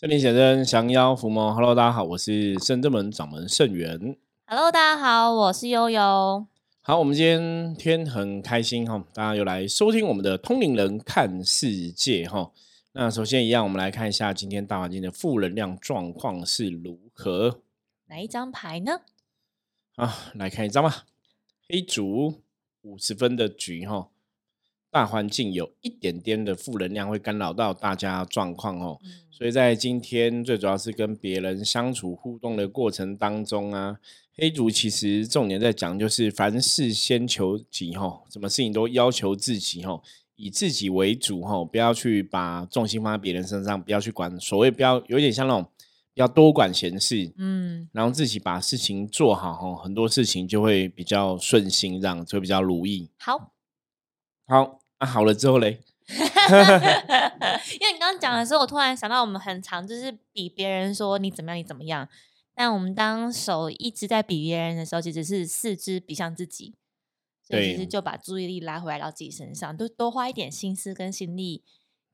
圣灵显真，降妖伏魔。Hello，大家好，我是圣正门掌门圣元。Hello，大家好，我是悠悠。好，我们今天天很开心哈，大家又来收听我们的通灵人看世界哈。那首先一样，我们来看一下今天大环境的负能量状况是如何。哪一张牌呢？啊，来看一张吧。黑竹五十分的局哈。大环境有一点点的负能量会干扰到大家状况哦，所以在今天最主要是跟别人相处互动的过程当中啊，黑竹其实重点在讲就是凡事先求己哈，什么事情都要求自己哈，以自己为主哈，不要去把重心放在别人身上，不要去管所谓不要有点像那种要多管闲事，嗯，然后自己把事情做好哈，很多事情就会比较顺心，这样就比较如意。好，好。啊，好了之后嘞，因为你刚刚讲的时候，我突然想到，我们很常就是比别人说你怎么样，你怎么样。但我们当手一直在比别人的时候，其实是四肢比向自己，所以其实就把注意力拉回来到自己身上，多多花一点心思跟心力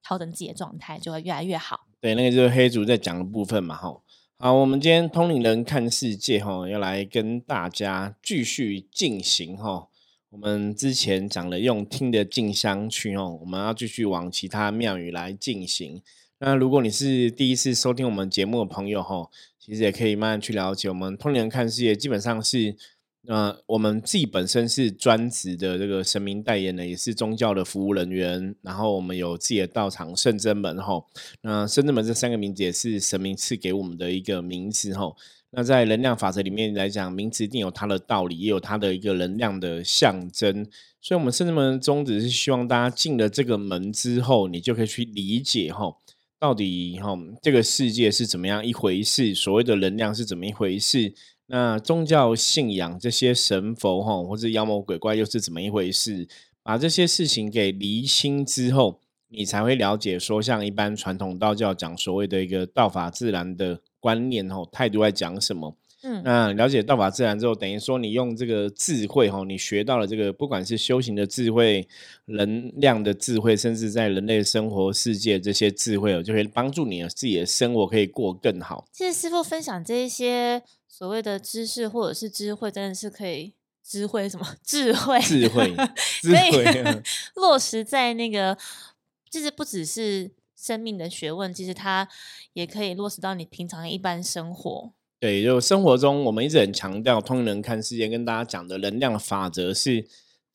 调整自己的状态，就会越来越好。对，那个就是黑竹在讲的部分嘛，哈。好，我们今天通灵人看世界，哈，要来跟大家继续进行，哈。我们之前讲了用听的进香去哦，我们要继续往其他庙宇来进行。那如果你是第一次收听我们节目的朋友哈，其实也可以慢慢去了解。我们通年看世界基本上是，呃，我们自己本身是专职的这个神明代言人，也是宗教的服务人员。然后我们有自己的道场圣真门哈，那圣真门这三个名字也是神明赐给我们的一个名字哈。那在能量法则里面来讲，名词一定有它的道理，也有它的一个能量的象征。所以，我们圣智门的宗旨是希望大家进了这个门之后，你就可以去理解哈，到底哈这个世界是怎么样一回事，所谓的能量是怎么一回事。那宗教信仰这些神佛哈，或者妖魔鬼怪又是怎么一回事？把这些事情给厘清之后，你才会了解说，像一般传统道教讲所谓的一个道法自然的。观念吼态度在讲什么？嗯，那了解道法自然之后，等于说你用这个智慧吼，你学到了这个，不管是修行的智慧、能量的智慧，甚至在人类生活世界这些智慧哦，就可以帮助你自己的生活可以过更好。谢谢师傅分享这一些所谓的知识或者是智慧，真的是可以智慧什么智慧智慧 智慧 落实在那个，就是不只是。生命的学问，其实它也可以落实到你平常一般生活。对，就生活中，我们一直很强调，通人看世界，跟大家讲的能量法则是，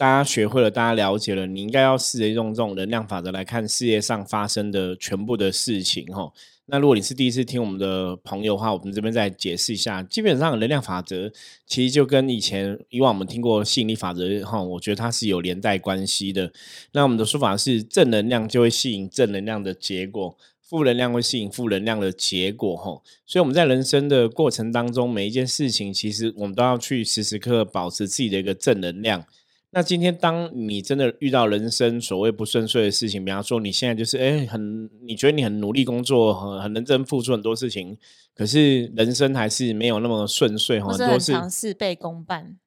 大家学会了，大家了解了，你应该要试着用这种能量法则来看世界上发生的全部的事情，哈。那如果你是第一次听我们的朋友的话，我们这边再解释一下。基本上，能量法则其实就跟以前以往我们听过吸引力法则哈，我觉得它是有连带关系的。那我们的说法是，正能量就会吸引正能量的结果，负能量会吸引负能量的结果哈。所以我们在人生的过程当中，每一件事情其实我们都要去时时刻刻保持自己的一个正能量。那今天，当你真的遇到人生所谓不顺遂的事情，比方说你现在就是哎，很你觉得你很努力工作，很很认真付出很多事情，可是人生还是没有那么顺遂，很多是事倍功半。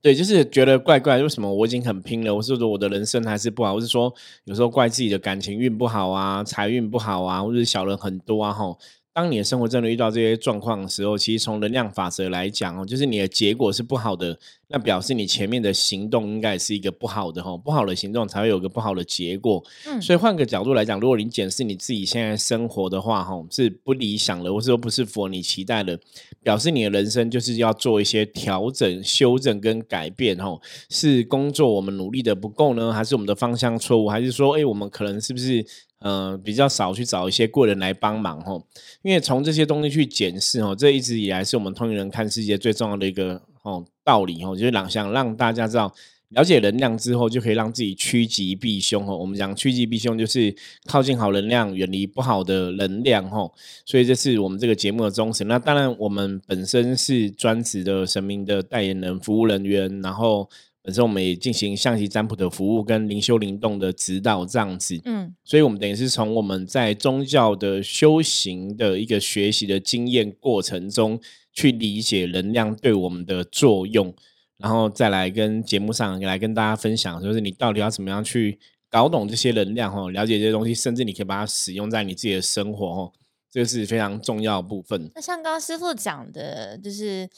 对，就是觉得怪怪，为什么我已经很拼了，我是说我的人生还是不好，我是说有时候怪自己的感情运不好啊，财运不好啊，或者小人很多啊，吼。当你的生活真的遇到这些状况的时候，其实从能量法则来讲哦，就是你的结果是不好的，那表示你前面的行动应该是一个不好的哈，不好的行动才会有个不好的结果。嗯，所以换个角度来讲，如果你检视你自己现在生活的话，哈，是不理想的，或者说不是符合你期待的，表示你的人生就是要做一些调整、修正跟改变。哈，是工作我们努力的不够呢，还是我们的方向错误，还是说，哎，我们可能是不是？嗯，比较少去找一些贵人来帮忙吼，因为从这些东西去检视哦，这一直以来是我们通灵人看世界最重要的一个哦道理哦，就是让想让大家知道了解能量之后，就可以让自己趋吉避凶哦。我们讲趋吉避凶，就是靠近好能量，远离不好的能量吼。所以这是我们这个节目的宗旨。那当然，我们本身是专职的神明的代言人、服务人员，然后。本身我们也进行象棋占卜的服务跟灵修灵动的指导这样子，嗯，所以我们等于是从我们在宗教的修行的一个学习的经验过程中去理解能量对我们的作用，然后再来跟节目上来跟大家分享，就是你到底要怎么样去搞懂这些能量哦，了解这些东西，甚至你可以把它使用在你自己的生活哦。这个是非常重要的部分。那像刚刚师傅讲的，就是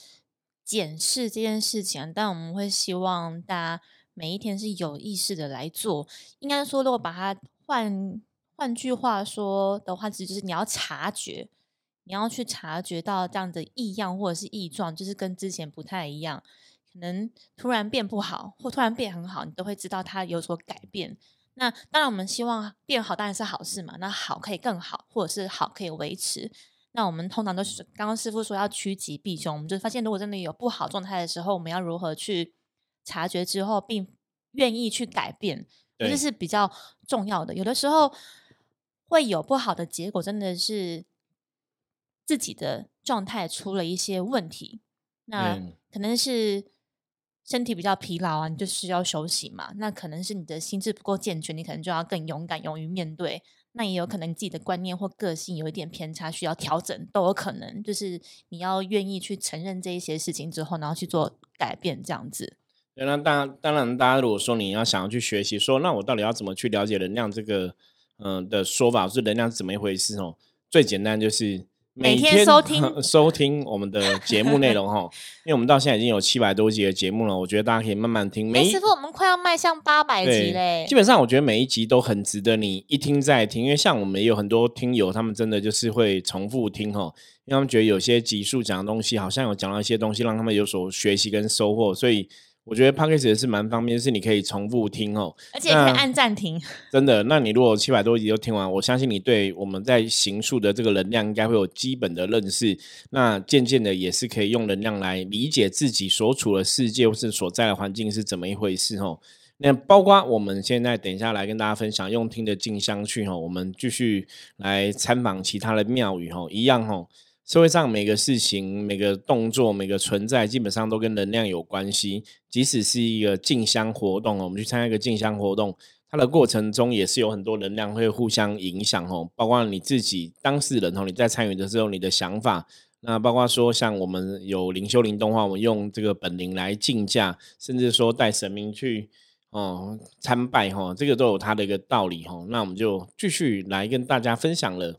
检视这件事情，但我们会希望大家每一天是有意识的来做。应该说，如果把它换换句话说的话，其实就是你要察觉，你要去察觉到这样的异样或者是异状，就是跟之前不太一样，可能突然变不好，或突然变很好，你都会知道它有所改变。那当然，我们希望变好当然是好事嘛。那好可以更好，或者是好可以维持。那我们通常都是刚刚师傅说要趋吉避凶，我们就发现如果真的有不好状态的时候，我们要如何去察觉之后，并愿意去改变，这是比较重要的。有的时候会有不好的结果，真的是自己的状态出了一些问题，那可能是。身体比较疲劳啊，你就需要休息嘛。那可能是你的心智不够健全，你可能就要更勇敢、勇于面对。那也有可能你自己的观念或个性有一点偏差，需要调整都有可能。就是你要愿意去承认这一些事情之后，然后去做改变，这样子。对，那当，当然，大家如果说你要想要去学习，说那我到底要怎么去了解能量这个嗯的说法，是能量是怎么一回事哦？最简单就是。每天收听 收听我们的节目内容哈，因为我们到现在已经有七百多集的节目了，我觉得大家可以慢慢听。每师傅，我们快要迈向八百集嘞！基本上我觉得每一集都很值得你一听再听，因为像我们也有很多听友，他们真的就是会重复听哈，因为他们觉得有些集数讲的东西，好像有讲到一些东西，让他们有所学习跟收获，所以。我觉得 p d c a s t 是蛮方便，是你可以重复听哦，而且可以按暂停。真的，那你如果七百多集都听完，我相信你对我们在行述的这个能量应该会有基本的认识。那渐渐的也是可以用能量来理解自己所处的世界或是所在的环境是怎么一回事哦。那包括我们现在等一下来跟大家分享用听的静香去哦，我们继续来参访其他的庙宇哦，一样哦。社会上每个事情、每个动作、每个存在，基本上都跟能量有关系。即使是一个静香活动我们去参加一个静香活动，它的过程中也是有很多能量会互相影响哦。包括你自己当事人哦，你在参与的时候，你的想法，那包括说像我们有灵修灵动画，我们用这个本灵来竞价，甚至说带神明去哦参拜哈，这个都有它的一个道理哈。那我们就继续来跟大家分享了。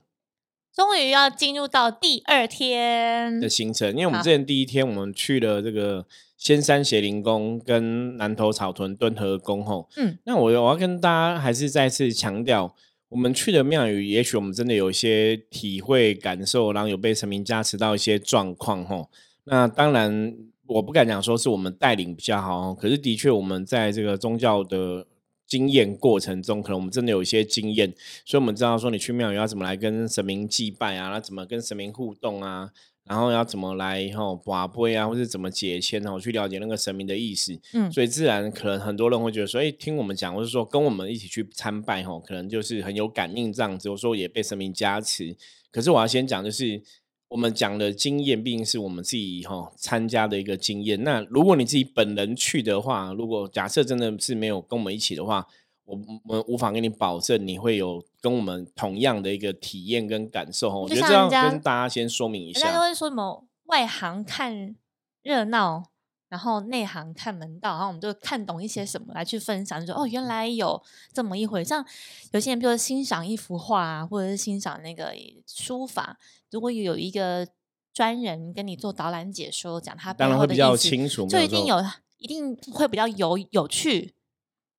终于要进入到第二天的行程，因为我们之前第一天我们去了这个仙山邪灵宫跟南头草屯敦和宫吼，嗯，那我我要跟大家还是再次强调，我们去的庙宇，也许我们真的有一些体会感受，然后有被神明加持到一些状况吼。那当然我不敢讲说是我们带领比较好，可是的确我们在这个宗教的。经验过程中，可能我们真的有一些经验，所以我们知道说，你去庙宇要怎么来跟神明祭拜啊，那怎么跟神明互动啊，然后要怎么来吼拔杯啊，或者怎么解签哦，去了解那个神明的意思。嗯，所以自然可能很多人会觉得说，哎，听我们讲，或者说跟我们一起去参拜吼，可能就是很有感应这样子，我说也被神明加持。可是我要先讲就是。我们讲的经验，毕竟是我们自己哈参加的一个经验。那如果你自己本人去的话，如果假设真的是没有跟我们一起的话，我我们无法跟你保证你会有跟我们同样的一个体验跟感受。我觉得这样跟大家先说明一下。大家会说什么？外行看热闹。然后内行看门道，然后我们就看懂一些什么来去分享，就说哦，原来有这么一回。像有些人，比如说欣赏一幅画啊，或者是欣赏那个书法，如果有一个专人跟你做导览解说，讲他当然会比较清楚，就一定有一定会比较有有趣，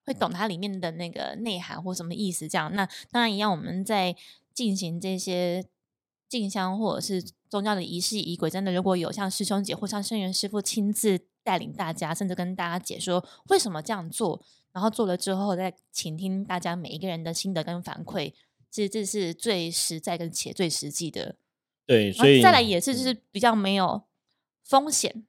会懂它里面的那个内涵或什么意思。这样，那当然一样，我们在进行这些进香或者是宗教的仪式仪轨，真的如果有像师兄姐或像圣元师傅亲自。带领大家，甚至跟大家解说为什么这样做，然后做了之后再倾听大家每一个人的心得跟反馈，其实这是最实在跟且最实际的。对，所以再来也是就是比较没有风险，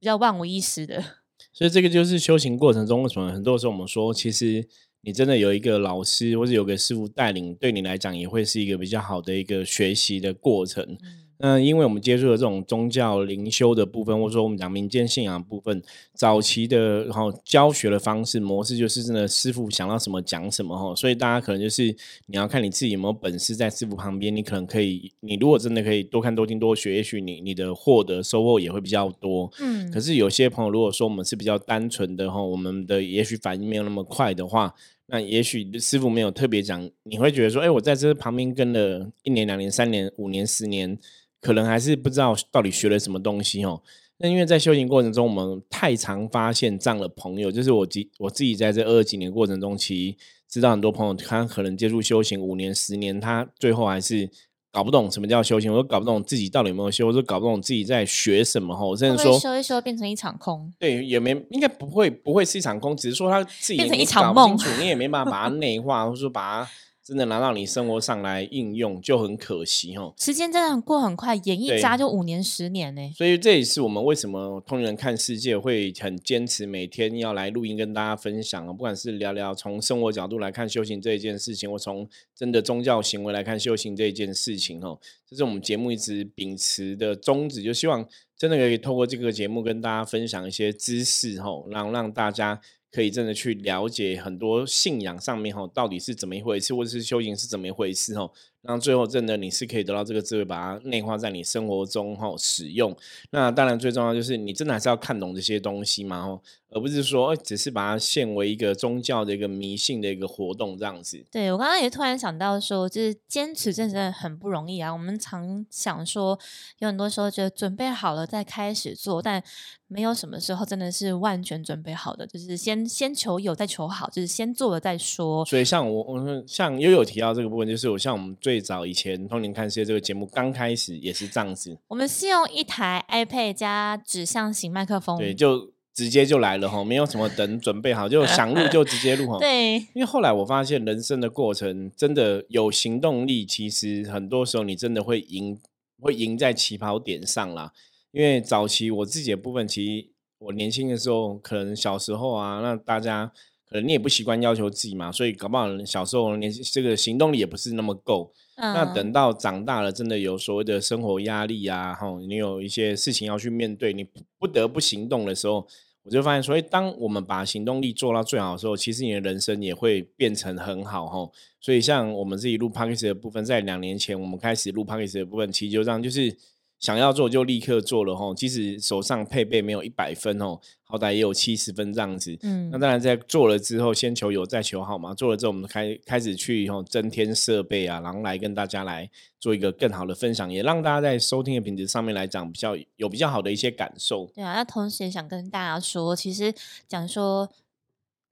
比较万无一失的。所以这个就是修行过程中为什么很多时候我们说，其实你真的有一个老师或者有个师傅带领，对你来讲也会是一个比较好的一个学习的过程。嗯，因为我们接触的这种宗教灵修的部分，或者说我们讲民间信仰部分，早期的然后教学的方式模式，就是真的师傅想到什么讲什么哈，所以大家可能就是你要看你自己有没有本事在师傅旁边，你可能可以，你如果真的可以多看多听多学，也许你你的获得收获也会比较多。嗯，可是有些朋友如果说我们是比较单纯的哈，我们的也许反应没有那么快的话。那也许师傅没有特别讲，你会觉得说，哎，我在这旁边跟了一年、两年、三年、五年、十年，可能还是不知道到底学了什么东西哦。那因为在修行过程中，我们太常发现这样的朋友，就是我自我自己在这二几年过程中，其实知道很多朋友，他可能接触修行五年、十年，他最后还是。搞不懂什么叫修行，我都搞不懂自己到底有没有修，我都搞不懂自己在学什么哈。我甚至说修一修变成一场空，对，也没应该不会不会是一场空，只是说他自己变成一场梦，你也没办法把它内化，或者说把它。真的拿到你生活上来应用就很可惜哦。时间真的很过很快，演一扎就五年十年呢。所以这也是我们为什么通人看世界会很坚持每天要来录音跟大家分享哦。不管是聊聊从生活角度来看修行这一件事情，或从真的宗教行为来看修行这一件事情哦，这是我们节目一直秉持的宗旨，就希望真的可以透过这个节目跟大家分享一些知识后，让让大家。可以真的去了解很多信仰上面哈，到底是怎么一回事，或者是修行是怎么一回事哈。然后最后真的你是可以得到这个智慧，把它内化在你生活中哈使用。那当然最重要就是你真的还是要看懂这些东西嘛哈，而不是说只是把它限为一个宗教的一个迷信的一个活动这样子。对我刚刚也突然想到说，就是坚持真的很不容易啊。我们常想说，有很多时候觉得准备好了再开始做，但没有什么时候真的是万全准备好的，就是先先求有再求好，就是先做了再说。所以像我，我像悠悠提到这个部分，就是我像我们最。最早以前《通灵看世界》这个节目刚开始也是这样子，我们是用一台 iPad 加指向型麦克风，对，就直接就来了哈，没有什么等准备好，就 想录就直接录哈。对，因为后来我发现人生的过程真的有行动力，其实很多时候你真的会赢，会赢在起跑点上啦。因为早期我自己的部分，其实我年轻的时候，可能小时候啊，那大家。可能你也不习惯要求自己嘛，所以搞不好小时候连这个行动力也不是那么够。那等到长大了，真的有所谓的生活压力啊，哈，你有一些事情要去面对，你不得不行动的时候，我就发现，所以当我们把行动力做到最好的时候，其实你的人生也会变成很好哈。所以像我们自己录 p c a s 的部分，在两年前我们开始录 p c a s 的部分，其实就这样，就是。想要做就立刻做了吼，即使手上配备没有一百分哦，好歹也有七十分这样子。嗯，那当然在做了之后，先求有再求好嘛。做了之后，我们开开始去吼增添设备啊，然后来跟大家来做一个更好的分享，也让大家在收听的品质上面来讲比较有比较好的一些感受。对啊，那同时也想跟大家说，其实讲说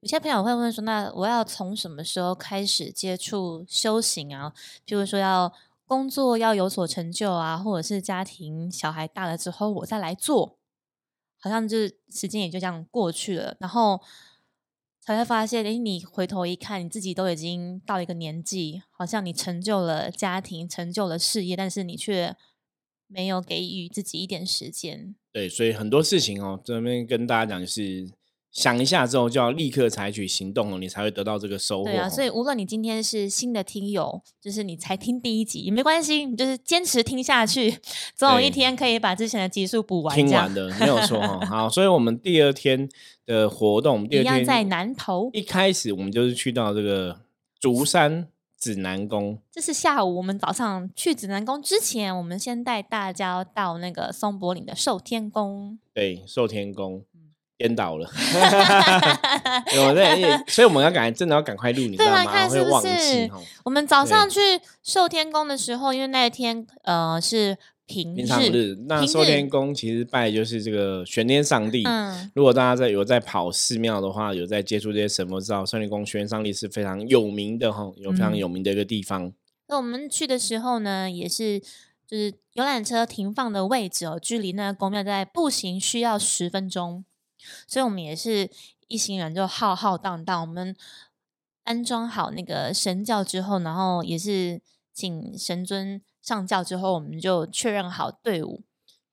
有些朋友会问说，那我要从什么时候开始接触修行啊？譬如说要。工作要有所成就啊，或者是家庭小孩大了之后，我再来做，好像就是时间也就这样过去了，然后才会发现，哎，你回头一看，你自己都已经到一个年纪，好像你成就了家庭，成就了事业，但是你却没有给予自己一点时间。对，所以很多事情哦，这边跟大家讲就是。想一下之后，就要立刻采取行动了，你才会得到这个收获。对啊，所以无论你今天是新的听友，就是你才听第一集也没关系，你就是坚持听下去，总有一天可以把之前的集数补完。听完的没有错哈。好，所以我们第二天的活动，第二天在南头。一开始我们就是去到这个竹山指南宫。这是下午，我们早上去指南宫之前，我们先带大家到那个松柏岭的寿天宫。对，寿天宫。颠倒了，有对，所以我们要赶，真的要赶快录，你知道吗？会忘记。我们早上去寿天宫的时候，因为那一天呃是平日，那寿天宫其实拜就是这个玄天上帝。嗯，如果大家在有在跑寺庙的话，有在接触这些神佛，知道寿天宫玄天上帝是非常有名的哈，有非常有名的一个地方。那我们去的时候呢，也是就是游览车停放的位置哦，距离那个宫庙在步行需要十分钟。所以，我们也是一行人就浩浩荡荡。我们安装好那个神教之后，然后也是请神尊上教之后，我们就确认好队伍。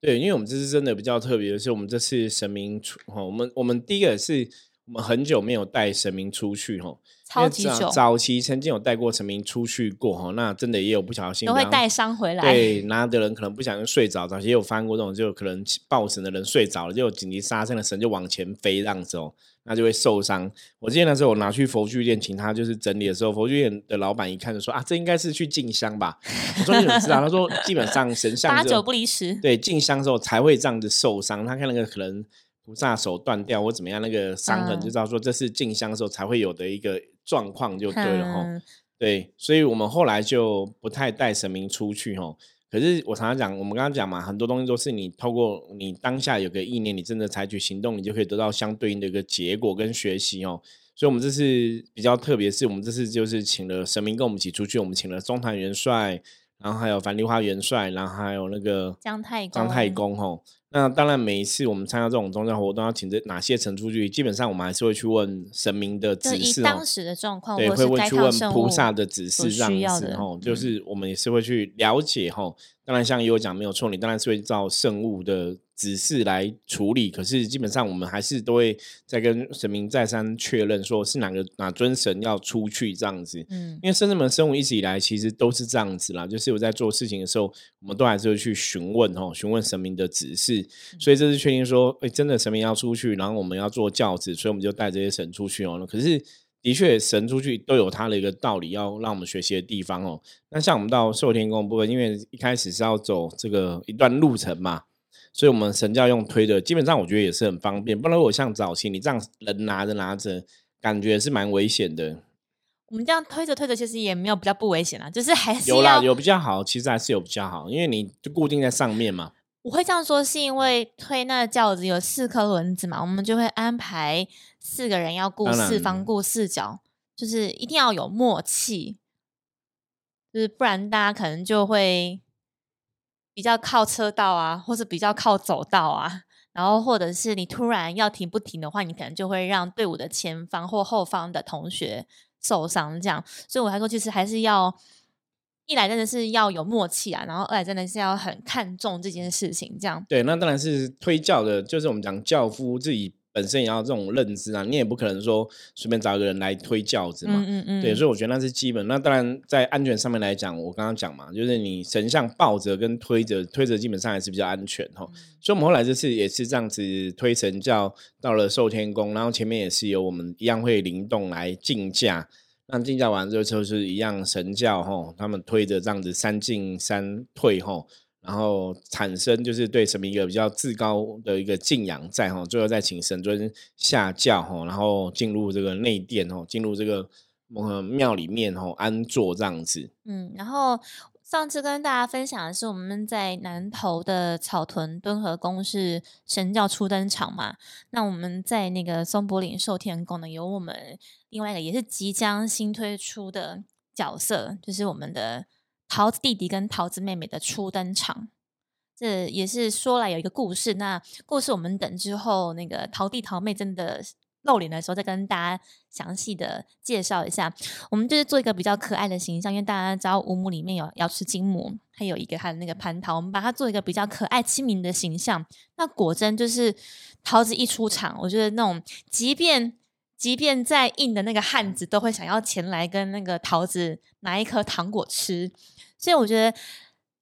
对，因为我们这次真的比较特别的是，我们这次神明出哈，我们我们第一个是我们很久没有带神明出去哈。超级久，早期曾经有带过神明出去过哈，那真的也有不小心都会带伤回来。对，拿的人可能不小心睡着，早期也有翻过这种，就可能抱神的人睡着了，就紧急刹车的神就往前飞，这样子哦，那就会受伤。我记得那时候我拿去佛具店，请他就是整理的时候，佛具店的老板一看就说啊，这应该是去进香吧。我说你怎么知道？他说基本上神像八九不离十，对，进香之后才会这样子受伤。他看那个可能。菩萨手断掉或怎么样，那个伤痕就知道说这是进香的时候才会有的一个状况就对了哈。对，所以我们后来就不太带神明出去哈。可是我常常讲，我们刚刚讲嘛，很多东西都是你透过你当下有个意念，你真的采取行动，你就可以得到相对应的一个结果跟学习哦。所以，我们这次比较特别，是我们这次就是请了神明跟我们一起出去，我们请了中坛元帅，然后还有樊梨花元帅，然后还有那个姜太姜太公吼。那当然，每一次我们参加这种宗教活动，要请这哪些神出去？基本上我们还是会去问神明的指示哦。当时的状况，对，会问去问菩萨的指示这样子哦。就是我们也是会去了解吼。当然，像有讲没有错，你当然是会照圣物的。指示来处理，可是基本上我们还是都会再跟神明再三确认，说是哪个哪尊神要出去这样子。嗯，因为圣智门生物一直以来其实都是这样子啦，就是我在做事情的时候，我们都还是会去询问哦，询问神明的指示。所以这次确定说，哎，真的神明要出去，然后我们要做教子，所以我们就带这些神出去哦。可是的确，神出去都有他的一个道理，要让我们学习的地方哦。那像我们到寿天宫部分，因为一开始是要走这个一段路程嘛。所以，我们神教用推的，基本上我觉得也是很方便。不然，我像早期你这样人拿着拿着，感觉是蛮危险的。我们这样推着推着，其实也没有比较不危险啊，就是还是有啦，有比较好，其实还是有比较好，因为你就固定在上面嘛。我会这样说，是因为推那个轿子有四颗轮子嘛，我们就会安排四个人要顾四方、顾四角，就是一定要有默契，就是不然大家可能就会。比较靠车道啊，或者比较靠走道啊，然后或者是你突然要停不停的话，你可能就会让队伍的前方或后方的同学受伤。这样，所以我还说，其实还是要一来真的是要有默契啊，然后二来真的是要很看重这件事情。这样，对，那当然是推教的，就是我们讲教夫自己。本身也要这种认知啊，你也不可能说随便找一个人来推教子嘛，嗯嗯嗯，对，所以我觉得那是基本。那当然在安全上面来讲，我刚刚讲嘛，就是你神像抱着跟推着，推着基本上还是比较安全哈。所以我们后来这次也是这样子推神教到了寿天宫，然后前面也是由我们一样会灵动来竞驾，那进教完之后就是一样神教吼，他们推着这样子三进三退吼。然后产生就是对什么一个比较至高的一个敬仰在吼，最后再请神尊下教吼，然后进入这个内殿吼，进入这个呃庙里面吼安坐这样子。嗯，然后上次跟大家分享的是我们在南投的草屯敦和宫是神教初登场嘛，那我们在那个松柏岭寿天宫呢，有我们另外一个也是即将新推出的角色，就是我们的。桃子弟弟跟桃子妹妹的初登场，这也是说来有一个故事。那故事我们等之后那个桃弟桃妹真的露脸的时候，再跟大家详细的介绍一下。我们就是做一个比较可爱的形象，因为大家知道五母里面有要吃金母，还有一个他的那个蟠桃，我们把它做一个比较可爱亲民的形象。那果真就是桃子一出场，我觉得那种即便。即便再硬的那个汉子，都会想要前来跟那个桃子拿一颗糖果吃。所以我觉得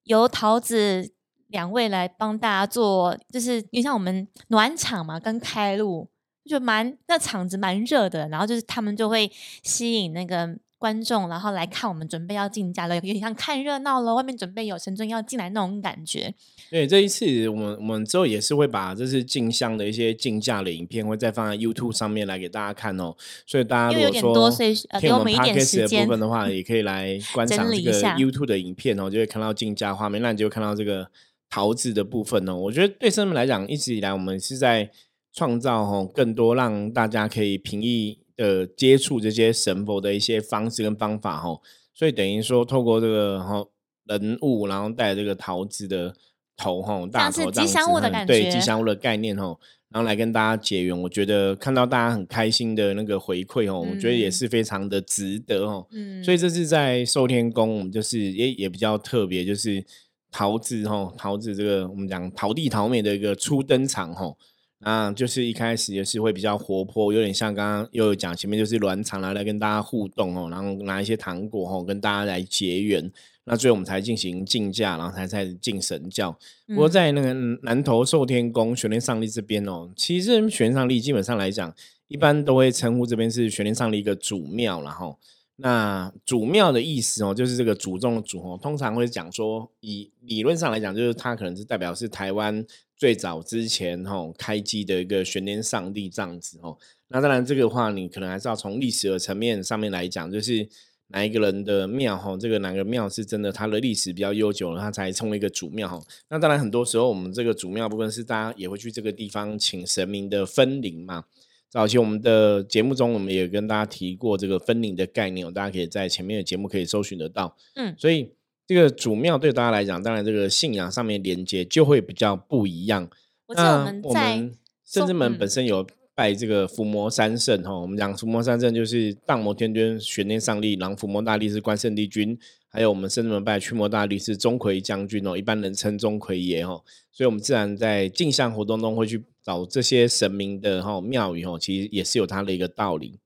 由桃子两位来帮大家做，就是你像我们暖场嘛，跟开路就蛮那场子蛮热的，然后就是他们就会吸引那个。观众，然后来看我们准备要进家了，有点像看热闹了。外面准备有神尊要进来那种感觉。对，这一次我们我们之后也是会把这次进香的一些竞价的影片，会再放在 YouTube 上面来给大家看哦。所以大家如果说给我们一点时间的部分的话，也可以来 观赏这个 YouTube 的影片哦，就会看到竞价画面，那你就会看到这个桃子的部分哦。我觉得对生们来讲，一直以来我们是在创造吼更多让大家可以平易。的，接触这些神佛的一些方式跟方法哈，所以等于说透过这个哈人物，然后带这个桃子的头哈，大头吉祥物的感觉，对吉祥物的概念哈，然后来跟大家结缘。我觉得看到大家很开心的那个回馈哦，我觉得也是非常的值得哦。嗯，所以这是在寿天宫，我们就是也也比较特别，就是桃子哈，桃子这个我们讲桃地桃美的一个初登场哈。啊，就是一开始也是会比较活泼，有点像刚刚又有讲前面就是暖场来来跟大家互动哦，然后拿一些糖果哦跟大家来结缘，那最后我们才进行竞价，然后才开始进神教。不过在那个南投寿天宫玄天上帝这边哦，其实玄天上帝基本上来讲，一般都会称呼这边是玄天上帝一个主庙，然后那主庙的意思哦，就是这个祖宗的祖哦，通常会讲说，以理论上来讲，就是它可能是代表是台湾最早之前吼开机的一个玄天上帝这样子哦。那当然这个话，你可能还是要从历史的层面上面来讲，就是哪一个人的庙哈，这个哪个庙是真的，它的历史比较悠久了，它才成为一个主庙哈。那当然很多时候我们这个主庙部分是大家也会去这个地方请神明的分灵嘛。早期我们的节目中，我们也跟大家提过这个分灵的概念，大家可以在前面的节目可以搜寻得到。嗯，所以这个主庙对大家来讲，当然这个信仰上面连接就会比较不一样。我记得我们在甚至门本身有拜这个伏魔三圣哈，我们讲伏魔三圣就是荡魔天尊、玄天上帝，然后伏魔大力是关圣帝君，还有我们甚至门拜驱魔大力是钟馗将军哦，一般人称钟馗爷哦。所以我们自然在镜像活动中会去。找这些神明的哈庙宇哈，其实也是有它的一个道理。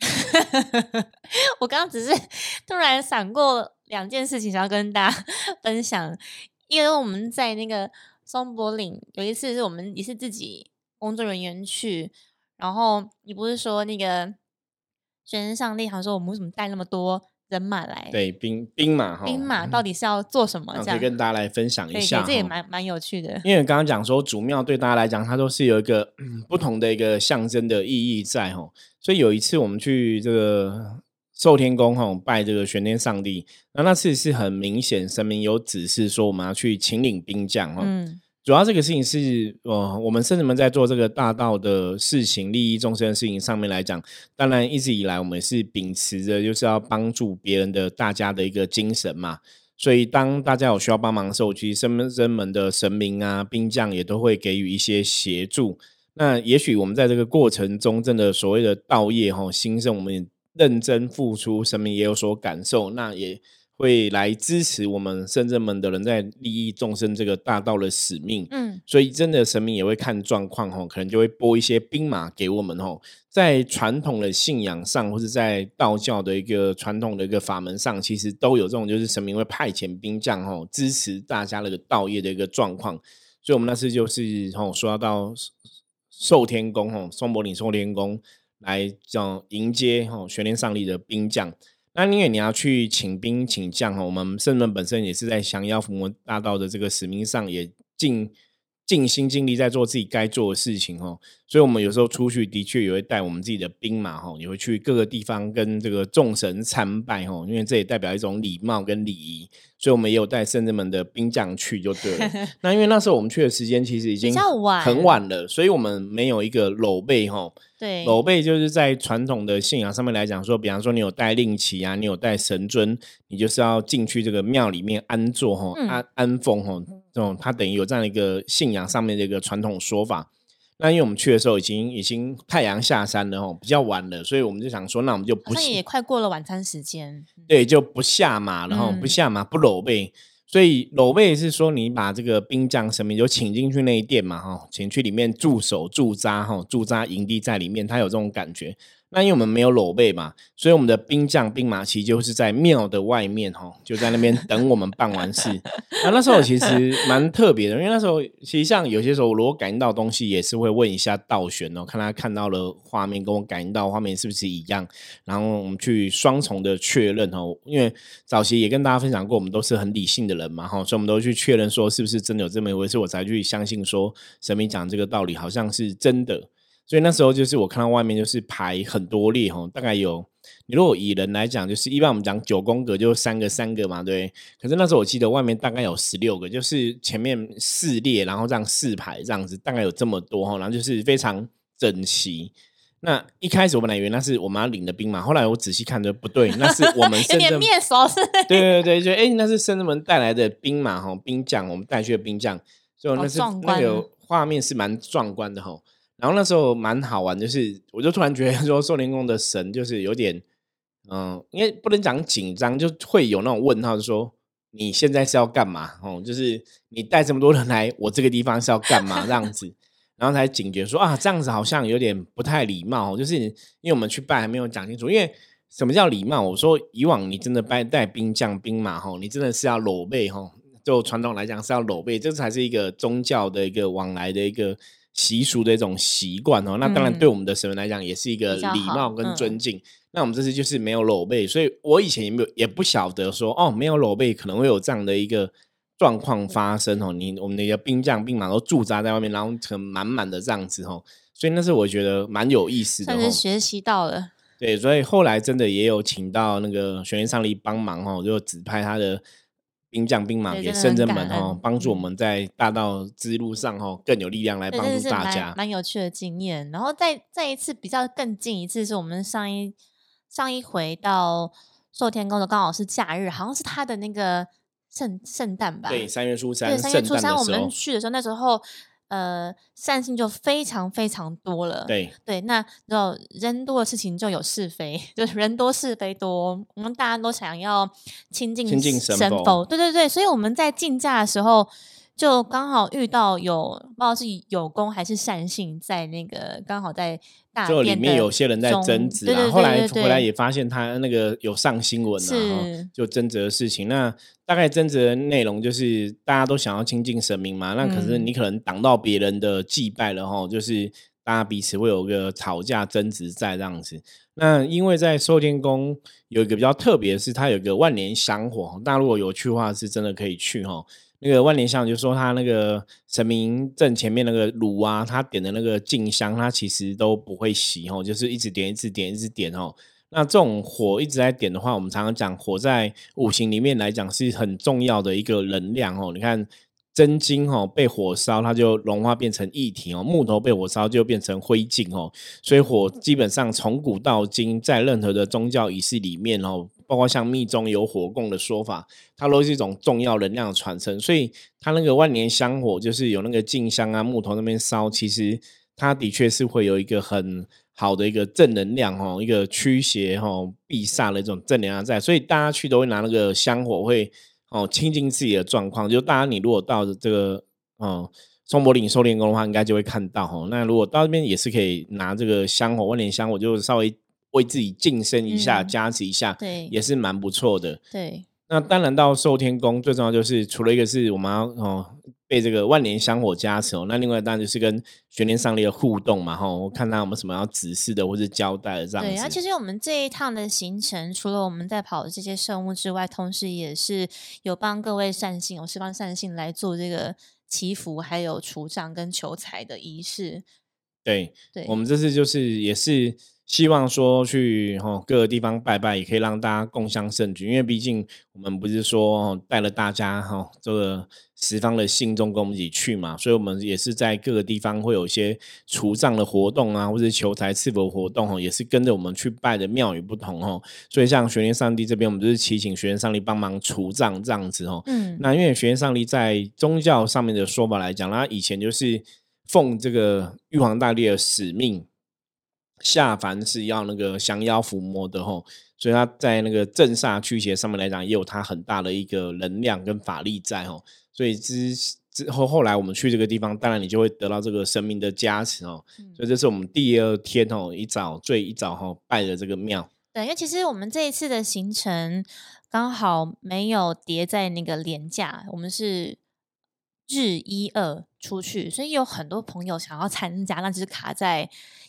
我刚刚只是突然闪过两件事情，想要跟大家 分享。因为我们在那个松柏岭有一次是我们也是自己工作人员去，然后你不是说那个学生上帝好像说我们为什么带那么多？人马来对兵兵马哈，兵马到底是要做什么？可以跟大家来分享一下，这也蛮蛮有趣的。因为刚刚讲说主庙对大家来讲，它都是有一个不同的一个象征的意义在哈。所以有一次我们去这个寿天宫哈拜这个玄天上帝，那那次是很明显神明有指示说我们要去请领兵将哈。主要这个事情是，呃，我们圣人们在做这个大道的事情、利益众生的事情上面来讲，当然一直以来我们是秉持着就是要帮助别人的大家的一个精神嘛。所以当大家有需要帮忙的时候，其实圣人们的神明啊、兵将也都会给予一些协助。那也许我们在这个过程中，真的所谓的道业哈兴盛，我们认真付出，神明也有所感受，那也。会来支持我们深圳门的人在利益众生这个大道的使命，嗯，所以真的神明也会看状况吼，可能就会拨一些兵马给我们吼。在传统的信仰上，或者在道教的一个传统的一个法门上，其实都有这种就是神明会派遣兵将吼，支持大家那个道业的一个状况。所以，我们那次就是吼说到寿天宫吼，松柏岭寿天宫来叫迎接吼玄天上帝的兵将。那因为你要去请兵请将哈，我们圣人本身也是在降妖伏魔大道的这个使命上，也尽尽心尽力在做自己该做的事情哦。所以，我们有时候出去的确也会带我们自己的兵马哈，也会去各个地方跟这个众神参拜哈，因为这也代表一种礼貌跟礼仪。所以，我们也有带圣人们的兵将去就对了。那因为那时候我们去的时间其实已经很晚了，所以我们没有一个搂背哈。对，搂背就是在传统的信仰上面来讲，说，比方说你有带令旗啊，你有带神尊，你就是要进去这个庙里面安坐哈，安安奉哈，这种它等于有这样的一个信仰上面的一个传统说法。那因为我们去的时候已经已经太阳下山了哈，比较晚了，所以我们就想说，那我们就不那也快过了晚餐时间，对，就不下马然后，不下马不搂背。所以搂背是说，你把这个兵将神明就请进去那一殿嘛，哈，请去里面驻守驻扎，哈，驻扎营地在里面，他有这种感觉。那因为我们没有裸背嘛，所以我们的兵将兵马其实就是在庙的外面哈，就在那边等我们办完事。那那时候其实蛮特别的，因为那时候其实像有些时候，如果感应到东西，也是会问一下道玄哦，看他看到了画面跟我感应到画面是不是一样，然后我们去双重的确认哦。因为早期也跟大家分享过，我们都是很理性的人嘛哈，所以我们都去确认说是不是真的有这么一回事，我才去相信说神明讲这个道理好像是真的。所以那时候就是我看到外面就是排很多列哈，大概有你如果以人来讲，就是一般我们讲九宫格就三个三个嘛，对。可是那时候我记得外面大概有十六个，就是前面四列，然后这样四排这样子，大概有这么多哈，然后就是非常整齐。那一开始我本来以为那是我们要领的兵嘛，后来我仔细看的不对，那是我们 有点面熟是。对对对，就哎那是圣人们带来的兵马哈，兵将我们带去的兵将，所以那是那个画面是蛮壮观的哈。然后那时候蛮好玩，就是我就突然觉得说，寿灵宫的神就是有点，嗯，因为不能讲紧张，就会有那种问号，就说你现在是要干嘛？哦，就是你带这么多人来，我这个地方是要干嘛这样子？然后才警觉说啊，这样子好像有点不太礼貌。就是因为我们去拜还没有讲清楚，因为什么叫礼貌？我说以往你真的拜带兵将兵马吼，你真的是要裸背吼，就传统来讲是要裸背，这才是一个宗教的一个往来的一个。习俗的一种习惯哦。那当然对我们的神明来讲，也是一个礼貌跟尊敬。那我们这次就是没有裸背，所以我以前也没有也不晓得说哦，没有裸背可能会有这样的一个状况发生哦。你我们那个兵将兵马都驻扎在外面，然后可能满满的这样子哦。所以那是我觉得蛮有意思的，算是学习到了。对，所以后来真的也有请到那个玄天上帝帮忙哦，就指派他的兵将兵马给圣真门哦，帮助我们在大道之路上哦更有力量来帮助大家。蛮有趣的经验。然后再再一次比较更近一次，是我们上一上一回到寿天宫的，刚好是假日，好像是他的那个圣圣诞吧？对，三月初三，对三月初三我们去的时候，那时候。呃，善性就非常非常多了。对对，那然后人多的事情就有是非，就是人多是非多。我们大家都想要亲近亲近神佛，对对对，所以我们在竞价的时候。就刚好遇到有不知道是有功还是善性在那个刚好在大就里面有些人在争执啊，后来回来也发现他那个有上新闻了，就争执的事情。那大概争执的内容就是大家都想要亲近神明嘛，那可是你可能挡到别人的祭拜了哈，就是大家彼此会有个吵架争执在这样子。那因为在寿天宫有一个比较特别的是，它有个万年香火，大家如果有去的话，是真的可以去哈。那个万年香就说他那个神明正前面那个炉啊，他点的那个静香，他其实都不会熄哦，就是一直点一直点一直点哦。那这种火一直在点的话，我们常常讲火在五行里面来讲是很重要的一个能量哦。你看真金哦被火烧，它就融化变成液体哦；木头被火烧就变成灰烬哦。所以火基本上从古到今，在任何的宗教仪式里面哦。包括像密宗有火供的说法，它都是一种重要能量的传承，所以它那个万年香火就是有那个静香啊，木头那边烧，其实它的确是会有一个很好的一个正能量哦，一个驱邪哈避煞的一种正能量在，所以大家去都会拿那个香火会哦亲近自己的状况。就大家你如果到这个哦松柏岭寿天宫的话，应该就会看到哦。那如果到那边也是可以拿这个香火万年香火，就稍微。为自己晋升一下，加持一下，对，也是蛮不错的。对，那当然到寿天宫最重要就是，除了一个是我们要哦被这个万年香火加持哦，那另外当然就是跟玄天上帝的互动嘛哈。我看他有没有什么要指示的或者交代的这样子。对，啊，其实我们这一趟的行程，除了我们在跑的这些圣物之外，同时也是有帮各位善信，有释放善信来做这个祈福，还有除障跟求财的仪式。对，对，我们这次就是也是。希望说去哈各个地方拜拜，也可以让大家共襄盛举。因为毕竟我们不是说带了大家哈这个十方的信众跟我们一起去嘛，所以我们也是在各个地方会有一些除障的活动啊，或者求财赐福活动哦，也是跟着我们去拜的庙宇不同哦。所以像玄天上帝这边，我们就是祈请玄天上帝帮忙除障这样子哦。嗯，那因为玄天上帝在宗教上面的说法来讲，他以前就是奉这个玉皇大帝的使命。下凡是要那个降妖伏魔的吼，所以他在那个镇煞驱邪上面来讲，也有他很大的一个能量跟法力在吼。所以之之后后来我们去这个地方，当然你就会得到这个神明的加持哦。所以这是我们第二天哦，一早最一早哈拜的这个庙。对，因为其实我们这一次的行程刚好没有叠在那个廉价，我们是。日一二出去，所以有很多朋友想要参加，那就是卡在，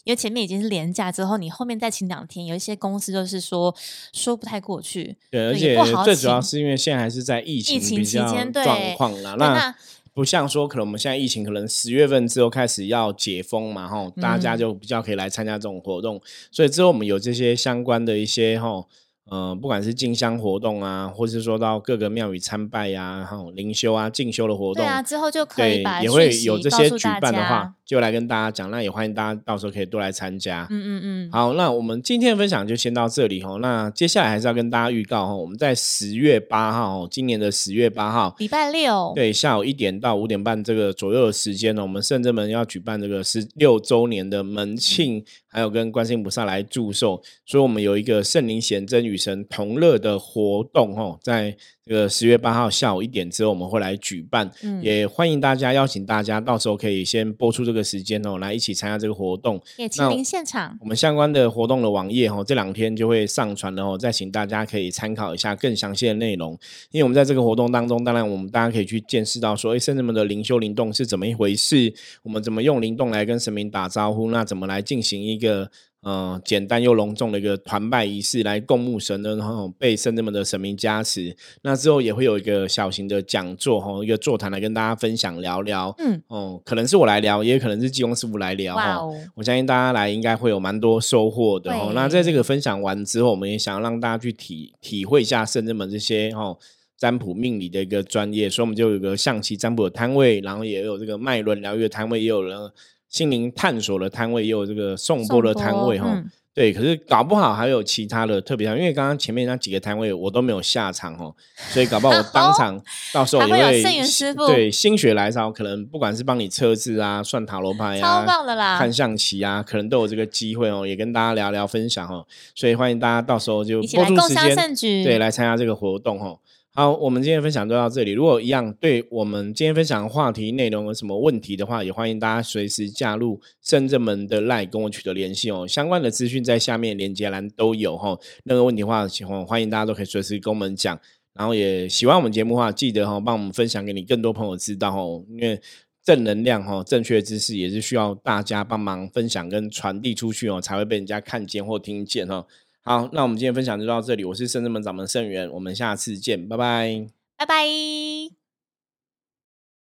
因为前面已经是连假之后，你后面再请两天，有一些公司就是说说不太过去。对，而且最主要是因为现在还是在疫情疫情期间状况啦，那不像说可能我们现在疫情可能十月份之后开始要解封嘛，吼，大家就比较可以来参加这种活动，所以之后我们有这些相关的一些哈。呃，不管是进香活动啊，或是说到各个庙宇参拜呀，还有，灵修啊、进修的活动，对啊，之后就可以也会有这些举办的话，就来跟大家讲。那也欢迎大家到时候可以多来参加。嗯嗯嗯。好，那我们今天的分享就先到这里哦。那接下来还是要跟大家预告哦，我们在十月八号，今年的十月八号，礼拜六，对，下午一点到五点半这个左右的时间呢，我们圣真门要举办这个十六周年的门庆。还有跟观世音菩萨来祝寿，所以我们有一个圣灵显真与神同乐的活动哦，在这个十月八号下午一点之后我们会来举办，嗯也欢迎大家邀请大家，到时候可以先播出这个时间哦，来一起参加这个活动。也亲临现场。我们相关的活动的网页哦，这两天就会上传了哦，再请大家可以参考一下更详细的内容。因为我们在这个活动当中，当然我们大家可以去见识到说，哎，圣人们的灵修灵动是怎么一回事，我们怎么用灵动来跟神明打招呼，那怎么来进行一个。呃，简单又隆重的一个团拜仪式来供奉神的，然后被圣人们的神明加持。那之后也会有一个小型的讲座，哈，一个座谈来跟大家分享聊聊。嗯，哦，可能是我来聊，也可能是济公师傅来聊。哈，哦，我相信大家来应该会有蛮多收获的哦。那在这个分享完之后，我们也想让大家去体体会一下圣人们这些哦占卜命理的一个专业，所以我们就有一个象棋占卜的摊位，然后也有这个脉轮疗愈的摊位，也有了心灵探索的摊位，也有这个颂钵的摊位哈。嗯对，可是搞不好还有其他的特别摊，因为刚刚前面那几个摊位我都没有下场哦，所以搞不好我当场到时候也 还会有会圣元师傅对心血来潮，可能不管是帮你测字啊、算塔罗牌啊、超棒的啦！看象棋啊，可能都有这个机会哦，也跟大家聊聊分享哦，所以欢迎大家到时候就一起播来共襄出时间，对，来参加这个活动哦。好，我们今天分享就到这里。如果一样对我们今天分享的话题内容有什么问题的话，也欢迎大家随时加入深圳门的 line 跟我取得联系哦。相关的资讯在下面连接栏都有哈、任何问题的话，请欢迎大家都可以随时跟我们讲。然后也喜欢我们节目的话，记得哈、帮我们分享给你更多朋友知道哦，因为正能量哈、正确知识也是需要大家帮忙分享跟传递出去哦，才会被人家看见或听见哈、好，那我们今天分享就到这里，我是圣智门掌门盛元，我们下次见，拜拜。拜拜。